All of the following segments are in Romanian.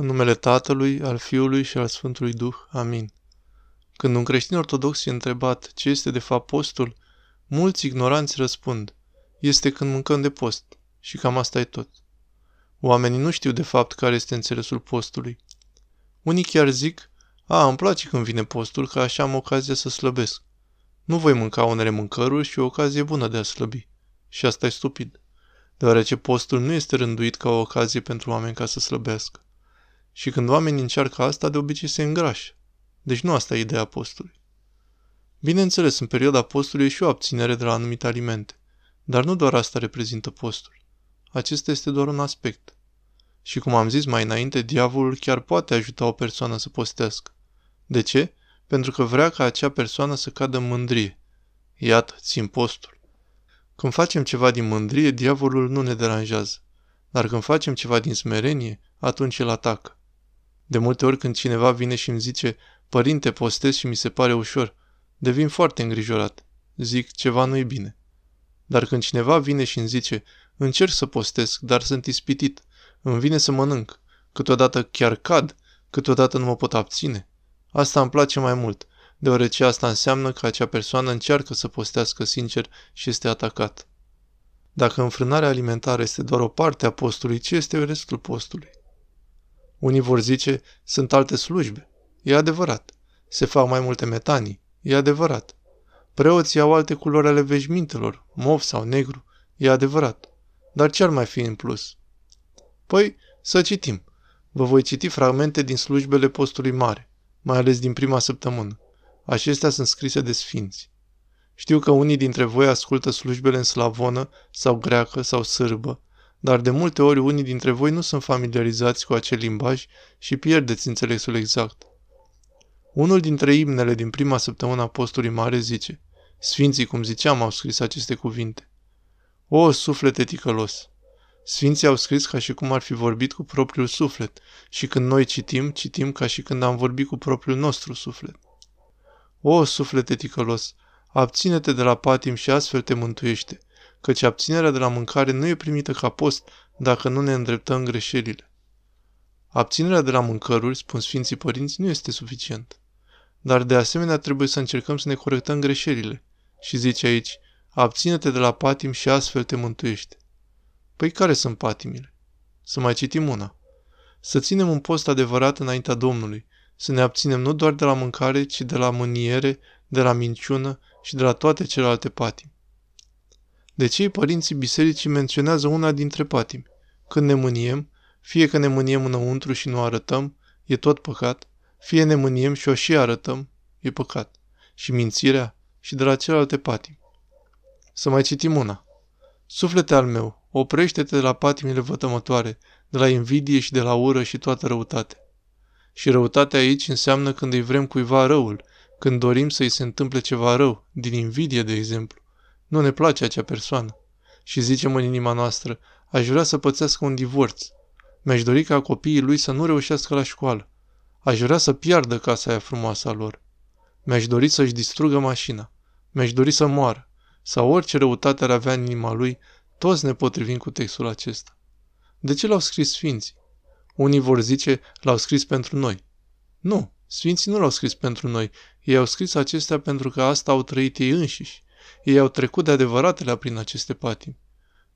În numele Tatălui, al Fiului și al Sfântului Duh. Amin. Când un creștin ortodox e întrebat ce este de fapt postul, mulți ignoranți răspund, este când mâncăm de post. Și cam asta e tot. Oamenii nu știu de fapt care este înțelesul postului. Unii chiar zic, a, îmi place când vine postul, că așa am ocazia să slăbesc. Nu voi mânca unele mâncăruri și o ocazie bună de a slăbi. Și asta e stupid. Deoarece postul nu este rânduit ca o ocazie pentru oameni ca să slăbească. Și când oamenii încearcă asta, de obicei se îngrașă. Deci nu asta e ideea postului. Bineînțeles, în perioada postului e și o abținere de la anumite alimente. Dar nu doar asta reprezintă postul. Acesta este doar un aspect. Și cum am zis mai înainte, diavolul chiar poate ajuta o persoană să postească. De ce? Pentru că vrea ca acea persoană să cadă în mândrie. Iată, țin postul. Când facem ceva din mândrie, diavolul nu ne deranjează. Dar când facem ceva din smerenie, atunci îl atacă. De multe ori când cineva vine și îmi zice, părinte, postez și mi se pare ușor, devin foarte îngrijorat. Zic, ceva nu-i bine. Dar când cineva vine și îmi zice, încerc să postez, dar sunt ispitit, îmi vine să mănânc, câteodată chiar cad, câteodată nu mă pot abține. Asta îmi place mai mult, deoarece asta înseamnă că acea persoană încearcă să postească sincer și este atacat. Dacă înfrânarea alimentară este doar o parte a postului, ce este restul postului? Unii vor zice, sunt alte slujbe. E adevărat. Se fac mai multe metanii. E adevărat. Preoții au alte culori ale veșmintelor, mov sau negru. E adevărat. Dar ce ar mai fi în plus? Păi, să citim. Vă voi citi fragmente din slujbele postului mare, mai ales din prima săptămână. Acestea sunt scrise de sfinți. Știu că unii dintre voi ascultă slujbele în slavonă sau greacă sau sârbă, dar de multe ori unii dintre voi nu sunt familiarizați cu acel limbaj și pierdeți înțelesul exact. Unul dintre imnele din prima săptămână a postului mare zice, Sfinții, cum ziceam, au scris aceste cuvinte. O, suflete ticălos! Sfinții au scris ca și cum ar fi vorbit cu propriul suflet și când noi citim, citim ca și când am vorbit cu propriul nostru suflet. O, suflete ticălos! Abține-te de la patim și astfel te mântuiește, căci abținerea de la mâncare nu e primită ca post dacă nu ne îndreptăm greșelile. Abținerea de la mâncăruri, spun Sfinții Părinți, nu este suficient. Dar de asemenea trebuie să încercăm să ne corectăm greșelile. Și zice aici, abține-te de la patim și astfel te mântuiește. Păi care sunt patimile? Să mai citim una. Să ținem un post adevărat înaintea Domnului, să ne abținem nu doar de la mâncare, ci de la mâniere, de la minciună și de la toate celelalte patimi. De cei părinții bisericii menționează una dintre patimi. Când ne mâniem, fie că ne mâniem înăuntru și nu arătăm, e tot păcat, fie ne mâniem și o și arătăm, e păcat. Și mințirea și de la celelalte patimi. Să mai citim una. Suflete al meu, oprește-te de la patimile vătămătoare, de la invidie și de la ură și toată răutate. Și răutatea aici înseamnă când îi vrem cuiva răul, când dorim să-i se întâmple ceva rău, din invidie, de exemplu. Nu ne place acea persoană. Și zicem în inima noastră, aș vrea să pățească un divorț. Mi-aș dori ca copiii lui să nu reușească la școală. Aș vrea să piardă casa aia frumoasă a lor. Mi-aș dori să-și distrugă mașina. Mi-aș dori să moară. Sau orice răutate ar avea în inima lui, toți ne potrivim cu textul acesta. De ce l-au scris sfinții? Unii vor zice, l-au scris pentru noi. Nu, sfinții nu l-au scris pentru noi. Ei au scris acestea pentru că asta au trăit ei înșiși. Ei au trecut de adevăratele prin aceste patimi.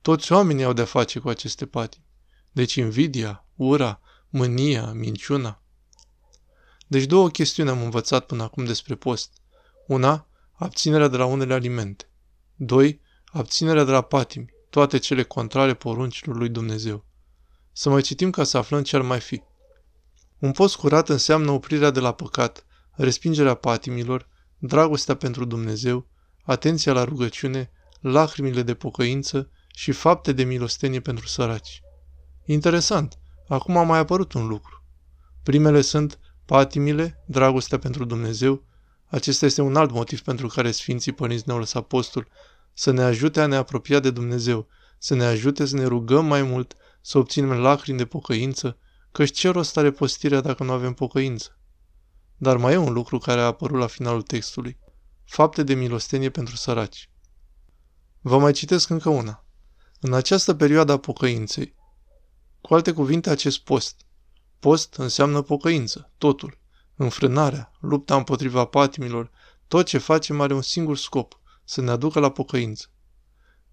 Toți oamenii au de-a face cu aceste patimi. Deci invidia, ura, mânia, minciuna. Deci două chestiuni am învățat până acum despre post. Una, abținerea de la unele alimente. Doi, abținerea de la patimi, toate cele contrare poruncilor lui Dumnezeu. Să mai citim ca să aflăm ce ar mai fi. Un post curat înseamnă oprirea de la păcat, respingerea patimilor, dragostea pentru Dumnezeu, atenția la rugăciune, lacrimile de pocăință și fapte de milostenie pentru săraci. Interesant, acum a mai apărut un lucru. Primele sunt patimile, dragostea pentru Dumnezeu. Acesta este un alt motiv pentru care Sfinții Părinți ne-au lăsat postul, să ne ajute a ne apropia de Dumnezeu, să ne ajute să ne rugăm mai mult, să obținem lacrimi de pocăință, căci ce rost are postirea dacă nu avem pocăință? Dar mai e un lucru care a apărut la finalul textului. Fapte de milostenie pentru săraci. Vă mai citesc încă una. În această perioadă a pocăinței, cu alte cuvinte, acest post, Post înseamnă pocăință, totul. Înfrânarea, lupta împotriva patimilor, tot ce facem are un singur scop, să ne aducă la pocăință.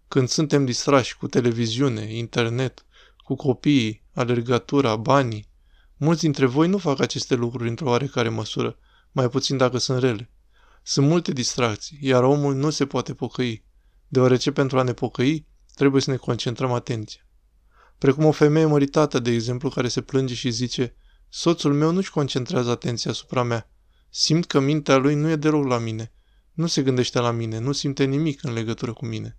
Când suntem distrași cu televiziune, internet, cu copiii, alergatura, banii, mulți dintre voi nu fac aceste lucruri într-o oarecare măsură, mai puțin dacă sunt rele. Sunt multe distracții, iar omul nu se poate pocăi, deoarece pentru a ne pocăi trebuie să ne concentrăm atenția. Precum o femeie măritată, de exemplu, care se plânge și zice Soțul meu nu-și concentrează atenția asupra mea. Simt că mintea lui nu e deloc la mine. Nu se gândește la mine, nu simte nimic în legătură cu mine.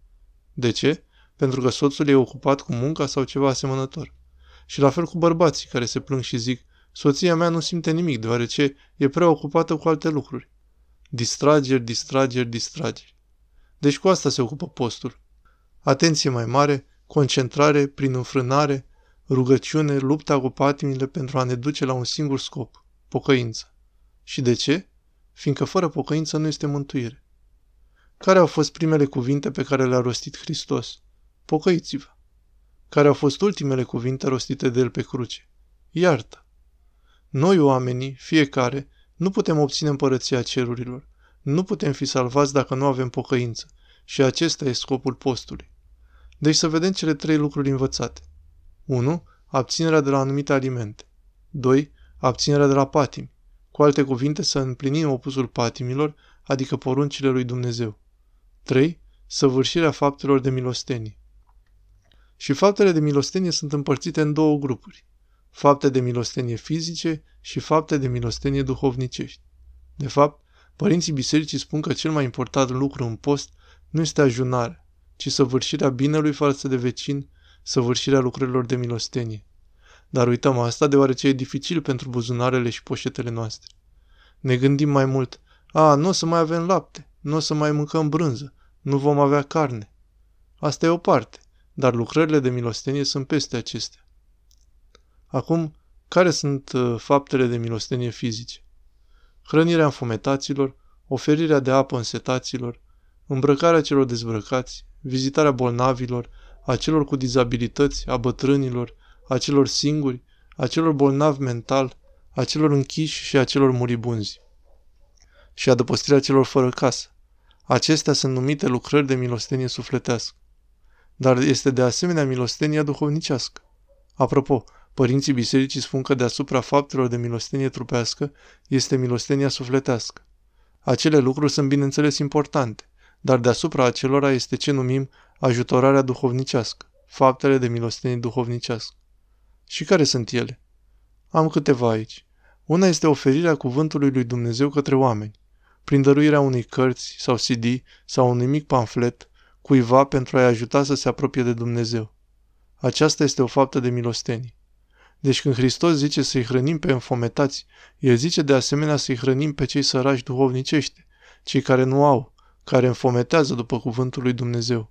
De ce? Pentru că soțul e ocupat cu munca sau ceva asemănător. Și la fel cu bărbații care se plâng și zic Soția mea nu simte nimic, deoarece e prea ocupată cu alte lucruri. Distrageri, distrageri, distrageri. Deci cu asta se ocupă postul. Atenție mai mare, concentrare prin înfrânare, rugăciune, lupta cu patimile pentru a ne duce la un singur scop, pocăință. Și de ce? Fiindcă fără pocăință nu este mântuire. Care au fost primele cuvinte pe care le-a rostit Hristos? Pocăiți-vă. Care au fost ultimele cuvinte rostite de El pe cruce? Iartă. Noi, oamenii, fiecare, nu putem obține împărăția cerurilor. Nu putem fi salvați dacă nu avem pocăință. Și acesta e scopul postului. Deci să vedem cele trei lucruri învățate. 1. Abținerea de la anumite alimente. 2. Abținerea de la patimi. Cu alte cuvinte, să împlinim opusul patimilor, adică poruncile lui Dumnezeu. 3. Săvârșirea faptelor de milostenie. Și faptele de milostenie sunt împărțite în două grupuri. Fapte de milostenie fizice și fapte de milostenie duhovnicești. De fapt, părinții bisericii spun că cel mai important lucru în post nu este ajunarea, ci săvârșirea binelui față de vecin, săvârșirea lucrurilor de milostenie. Dar uităm asta deoarece e dificil pentru buzunarele și poșetele noastre. Ne gândim mai mult, a, nu o să mai avem lapte, nu o să mai mâncăm brânză, nu vom avea carne. Asta e o parte, dar lucrările de milostenie sunt peste acestea. Acum, care sunt uh, faptele de milostenie fizice? Hrănirea înfometaților, oferirea de apă însetaților, îmbrăcarea celor dezbrăcați, vizitarea bolnavilor, a celor cu dizabilități, a bătrânilor, a celor singuri, a celor bolnavi mental, a celor închiși și a celor muribunzi. Și adăpostirea celor fără casă. Acestea sunt numite lucrări de milostenie sufletească. Dar este de asemenea milostenia duhovnicească. Apropo, părinții bisericii spun că deasupra faptelor de milostenie trupească este milostenia sufletească. Acele lucruri sunt bineînțeles importante, dar deasupra acelora este ce numim ajutorarea duhovnicească, faptele de milostenie duhovnicească. Și care sunt ele? Am câteva aici. Una este oferirea cuvântului lui Dumnezeu către oameni, prin dăruirea unei cărți sau CD sau unui mic pamflet cuiva pentru a-i ajuta să se apropie de Dumnezeu. Aceasta este o faptă de milostenie. Deci când Hristos zice să-i hrănim pe înfometați, El zice de asemenea să-i hrănim pe cei săraci duhovnicește, cei care nu au, care înfometează după cuvântul lui Dumnezeu.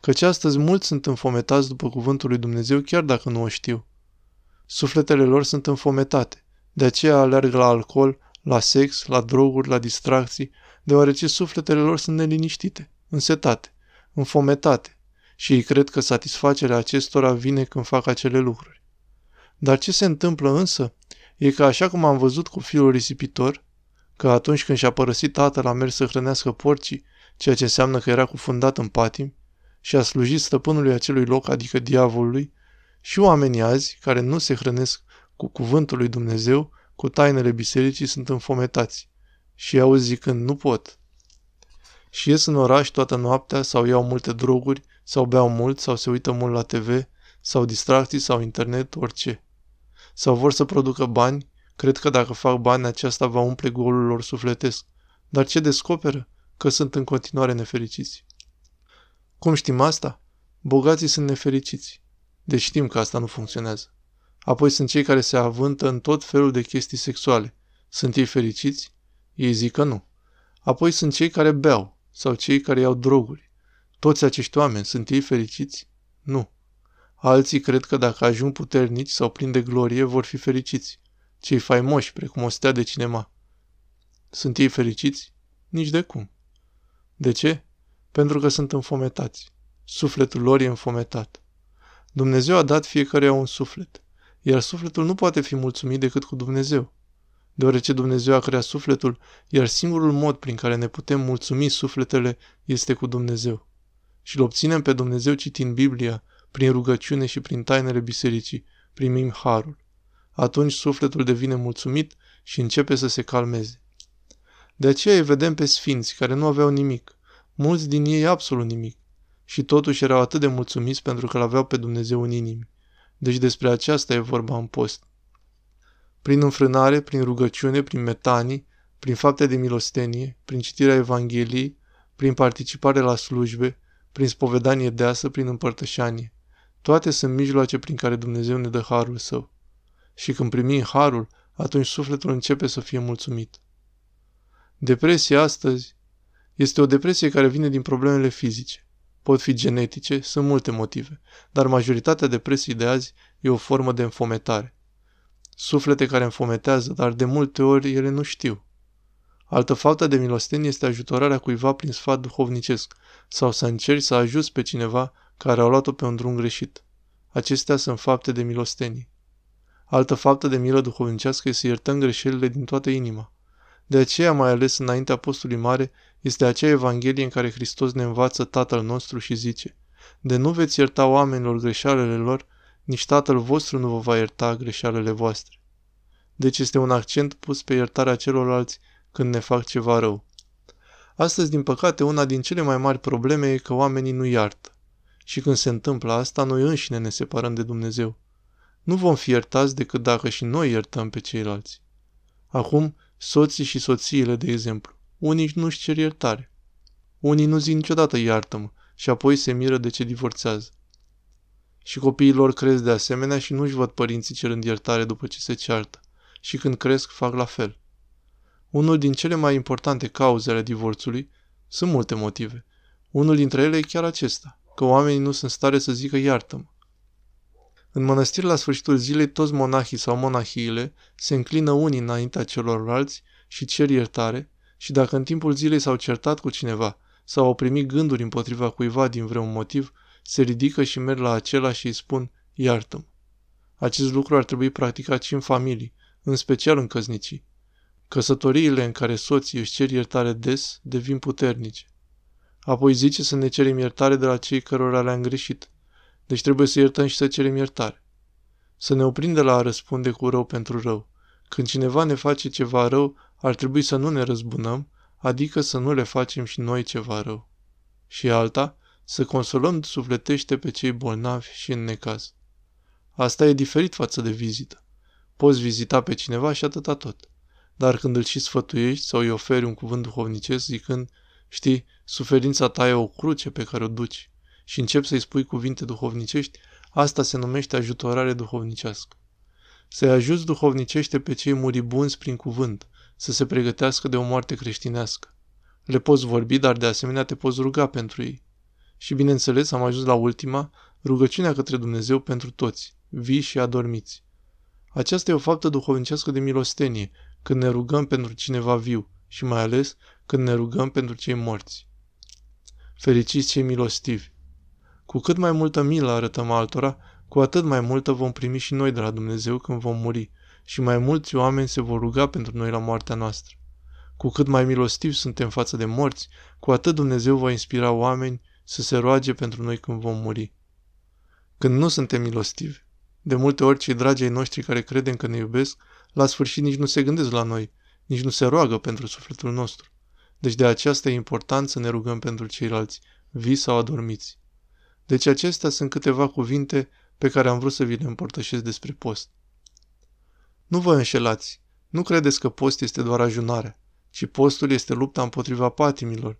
Căci astăzi mulți sunt înfometați după cuvântul lui Dumnezeu chiar dacă nu o știu. Sufletele lor sunt înfometate, de aceea alerg la alcool, la sex, la droguri, la distracții, deoarece sufletele lor sunt neliniștite, însetate, înfometate și ei cred că satisfacerea acestora vine când fac acele lucruri. Dar ce se întâmplă însă e că așa cum am văzut cu fiul risipitor, că atunci când și-a părăsit tatăl a mers să hrănească porcii, ceea ce înseamnă că era cufundat în patim, și a slujit stăpânului acelui loc, adică diavolului, și oamenii azi, care nu se hrănesc cu cuvântul lui Dumnezeu, cu tainele bisericii, sunt înfometați și au zicând, nu pot. Și ies în oraș toată noaptea sau iau multe droguri, sau beau mult, sau se uită mult la TV, sau distracții, sau internet, orice. Sau vor să producă bani, cred că dacă fac bani, aceasta va umple golul lor sufletesc. Dar ce descoperă? Că sunt în continuare nefericiți. Cum știm asta? Bogații sunt nefericiți. Deci știm că asta nu funcționează. Apoi sunt cei care se avântă în tot felul de chestii sexuale. Sunt ei fericiți? Ei zic că nu. Apoi sunt cei care beau sau cei care iau droguri. Toți acești oameni sunt ei fericiți? Nu. Alții cred că dacă ajung puternici sau plini de glorie, vor fi fericiți. Cei faimoși, precum o stea de cinema. Sunt ei fericiți? Nici de cum. De ce? Pentru că sunt înfometați. Sufletul lor e înfometat. Dumnezeu a dat fiecăruia un suflet. iar sufletul nu poate fi mulțumit decât cu Dumnezeu. Deoarece Dumnezeu a creat sufletul, iar singurul mod prin care ne putem mulțumi sufletele este cu Dumnezeu. Și îl obținem pe Dumnezeu citind Biblia, prin rugăciune și prin tainele bisericii, primim harul. Atunci sufletul devine mulțumit și începe să se calmeze. De aceea îi vedem pe sfinți care nu aveau nimic, mulți din ei absolut nimic, și totuși erau atât de mulțumiți pentru că îl aveau pe Dumnezeu în inimi. Deci despre aceasta e vorba în post. Prin înfrânare, prin rugăciune, prin metanii, prin fapte de milostenie, prin citirea Evangheliei, prin participare la slujbe, prin spovedanie deasă, prin împărtășanie. Toate sunt mijloace prin care Dumnezeu ne dă harul său. Și când primim harul, atunci sufletul începe să fie mulțumit. Depresia astăzi este o depresie care vine din problemele fizice. Pot fi genetice, sunt multe motive, dar majoritatea depresiei de azi e o formă de înfometare. Suflete care înfometează, dar de multe ori ele nu știu. Altă faptă de milostenie este ajutorarea cuiva prin sfat duhovnicesc sau să încerci să ajuți pe cineva care a luat-o pe un drum greșit. Acestea sunt fapte de milostenie. Altă faptă de milă duhovnicească este să iertăm greșelile din toată inima. De aceea, mai ales înaintea postului mare, este acea Evanghelie în care Hristos ne învață Tatăl nostru și zice, de nu veți ierta oamenilor greșalele lor, nici Tatăl vostru nu vă va ierta greșalele voastre. Deci este un accent pus pe iertarea celorlalți când ne fac ceva rău. Astăzi, din păcate, una din cele mai mari probleme e că oamenii nu iartă. Și când se întâmplă asta, noi înșine ne separăm de Dumnezeu. Nu vom fi iertați decât dacă și noi iertăm pe ceilalți. Acum, soții și soțiile, de exemplu. Unii nu-și cer iertare. Unii nu zic niciodată iartă-mă și apoi se miră de ce divorțează. Și copiii lor cresc de asemenea și nu-și văd părinții cerând iertare după ce se ceartă. Și când cresc, fac la fel. Unul din cele mai importante cauze ale divorțului sunt multe motive. Unul dintre ele e chiar acesta, că oamenii nu sunt stare să zică iartă-mă. În mănăstiri la sfârșitul zilei toți monahii sau monahiile se înclină unii înaintea celorlalți și cer iertare și dacă în timpul zilei s-au certat cu cineva sau au primit gânduri împotriva cuiva din vreun motiv, se ridică și merg la acela și îi spun iartă-mă. Acest lucru ar trebui practicat și în familii, în special în căsnicii. Căsătoriile în care soții își cer iertare des devin puternice. Apoi zice să ne cerem iertare de la cei cărora le-am greșit. Deci trebuie să iertăm și să cerem iertare. Să ne oprim de la a răspunde cu rău pentru rău. Când cineva ne face ceva rău, ar trebui să nu ne răzbunăm, adică să nu le facem și noi ceva rău. Și alta, să consolăm sufletește pe cei bolnavi și în necaz. Asta e diferit față de vizită. Poți vizita pe cineva și atâta tot. Dar când îl și sfătuiești sau îi oferi un cuvânt duhovnicesc zicând, știi, suferința ta e o cruce pe care o duci și începi să-i spui cuvinte duhovnicești, asta se numește ajutorare duhovnicească. Să-i ajuți duhovnicește pe cei muribunzi prin cuvânt, să se pregătească de o moarte creștinească. Le poți vorbi, dar de asemenea te poți ruga pentru ei. Și bineînțeles am ajuns la ultima, rugăciunea către Dumnezeu pentru toți, vii și adormiți. Aceasta e o faptă duhovnicească de milostenie, când ne rugăm pentru cineva viu și mai ales când ne rugăm pentru cei morți. Fericiți cei milostivi! Cu cât mai multă milă arătăm altora, cu atât mai multă vom primi și noi de la Dumnezeu când vom muri și mai mulți oameni se vor ruga pentru noi la moartea noastră. Cu cât mai milostivi suntem față de morți, cu atât Dumnezeu va inspira oameni să se roage pentru noi când vom muri. Când nu suntem milostivi, de multe ori cei dragi ai noștri care credem că ne iubesc, la sfârșit nici nu se gândesc la noi, nici nu se roagă pentru sufletul nostru. Deci de aceasta e important să ne rugăm pentru ceilalți, vii sau adormiți. Deci acestea sunt câteva cuvinte pe care am vrut să vi le împărtășesc despre post. Nu vă înșelați. Nu credeți că post este doar ajunare, ci postul este lupta împotriva patimilor,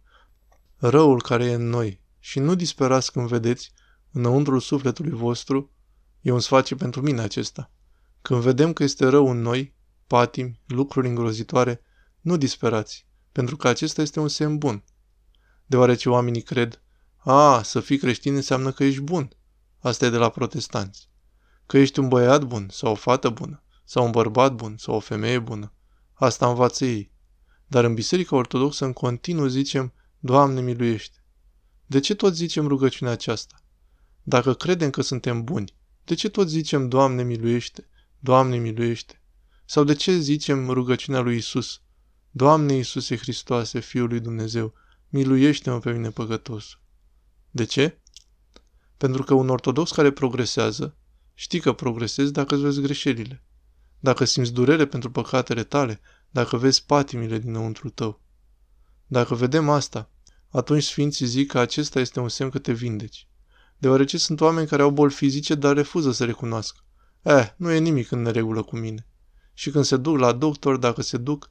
răul care e în noi. Și nu disperați când vedeți, înăuntrul sufletului vostru, e un sfat pentru mine acesta. Când vedem că este rău în noi, patimi, lucruri îngrozitoare, nu disperați, pentru că acesta este un semn bun. Deoarece oamenii cred, a, să fii creștin înseamnă că ești bun. Asta e de la protestanți. Că ești un băiat bun sau o fată bună sau un bărbat bun sau o femeie bună. Asta învață ei. Dar în Biserica Ortodoxă în continuu zicem, Doamne miluiește. De ce tot zicem rugăciunea aceasta? Dacă credem că suntem buni, de ce tot zicem, Doamne miluiește, Doamne miluiește. Sau de ce zicem rugăciunea lui Isus? Doamne Iisuse Hristoase, Fiul lui Dumnezeu, miluiește-mă pe mine păcătos. De ce? Pentru că un ortodox care progresează, știi că progresezi dacă îți vezi greșelile. Dacă simți durere pentru păcatele tale, dacă vezi patimile dinăuntru tău. Dacă vedem asta, atunci sfinții zic că acesta este un semn că te vindeci. Deoarece sunt oameni care au boli fizice, dar refuză să recunoască. Eh, nu e nimic în neregulă cu mine. Și când se duc la doctor, dacă se duc,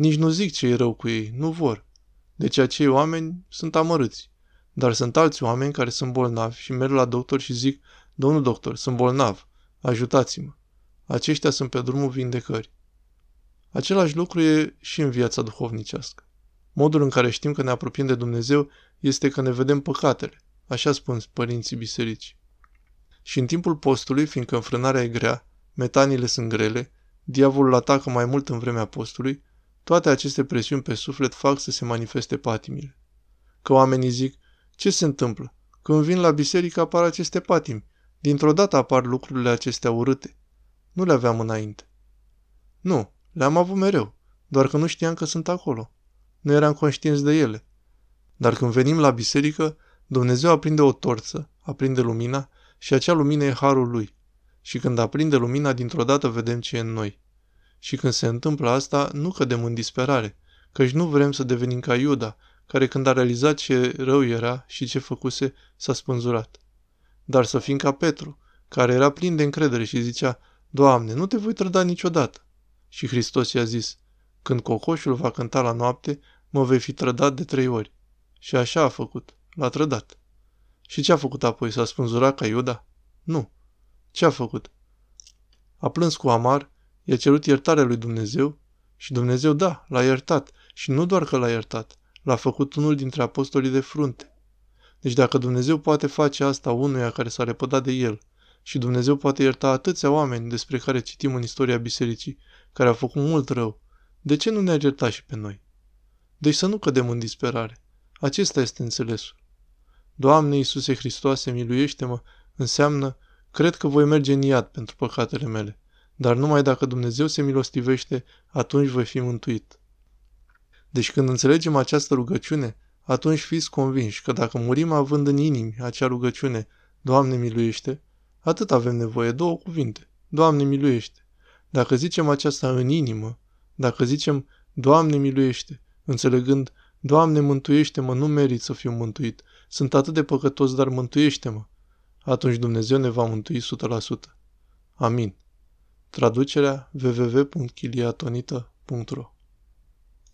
nici nu zic ce e rău cu ei, nu vor. Deci acei oameni sunt amărâți. Dar sunt alți oameni care sunt bolnavi și merg la doctor și zic, domnul doctor, sunt bolnav, ajutați-mă. Aceștia sunt pe drumul vindecării. Același lucru e și în viața duhovnicească. Modul în care știm că ne apropiem de Dumnezeu este că ne vedem păcatele, așa spun părinții biserici. Și în timpul postului, fiindcă înfrânarea e grea, metanile sunt grele, diavolul atacă mai mult în vremea postului, toate aceste presiuni pe suflet fac să se manifeste patimile. Că oamenii zic, ce se întâmplă? Când vin la biserică apar aceste patimi. Dintr-o dată apar lucrurile acestea urâte. Nu le aveam înainte. Nu, le-am avut mereu, doar că nu știam că sunt acolo. Nu eram conștienți de ele. Dar când venim la biserică, Dumnezeu aprinde o torță, aprinde lumina și acea lumină e harul lui. Și când aprinde lumina, dintr-o dată vedem ce e în noi. Și când se întâmplă asta, nu cădem în disperare, căci nu vrem să devenim ca Iuda, care când a realizat ce rău era și ce făcuse, s-a spânzurat. Dar să fim ca Petru, care era plin de încredere și zicea, Doamne, nu te voi trăda niciodată. Și Hristos i-a zis, când cocoșul va cânta la noapte, mă vei fi trădat de trei ori. Și așa a făcut, l-a trădat. Și ce a făcut apoi? S-a spânzurat ca Iuda? Nu. Ce a făcut? A plâns cu amar, i-a cerut iertarea lui Dumnezeu și Dumnezeu, da, l-a iertat. Și nu doar că l-a iertat, l-a făcut unul dintre apostolii de frunte. Deci dacă Dumnezeu poate face asta unuia care s-a repădat de el și Dumnezeu poate ierta atâția oameni despre care citim în istoria bisericii, care au făcut mult rău, de ce nu ne-a iertat și pe noi? Deci să nu cădem în disperare. Acesta este înțelesul. Doamne Iisuse Hristoase, miluiește-mă, înseamnă, cred că voi merge în iad pentru păcatele mele, dar numai dacă Dumnezeu se milostivește, atunci voi fi mântuit. Deci când înțelegem această rugăciune, atunci fiți convinși că dacă murim având în inimi acea rugăciune, Doamne miluiește, atât avem nevoie, două cuvinte, Doamne miluiește. Dacă zicem aceasta în inimă, dacă zicem, Doamne miluiește, înțelegând, Doamne mântuiește-mă, nu merit să fiu mântuit, sunt atât de păcătos, dar mântuiește-mă, atunci Dumnezeu ne va mântui 100%. Amin. Traducerea www.chiliatonita.ro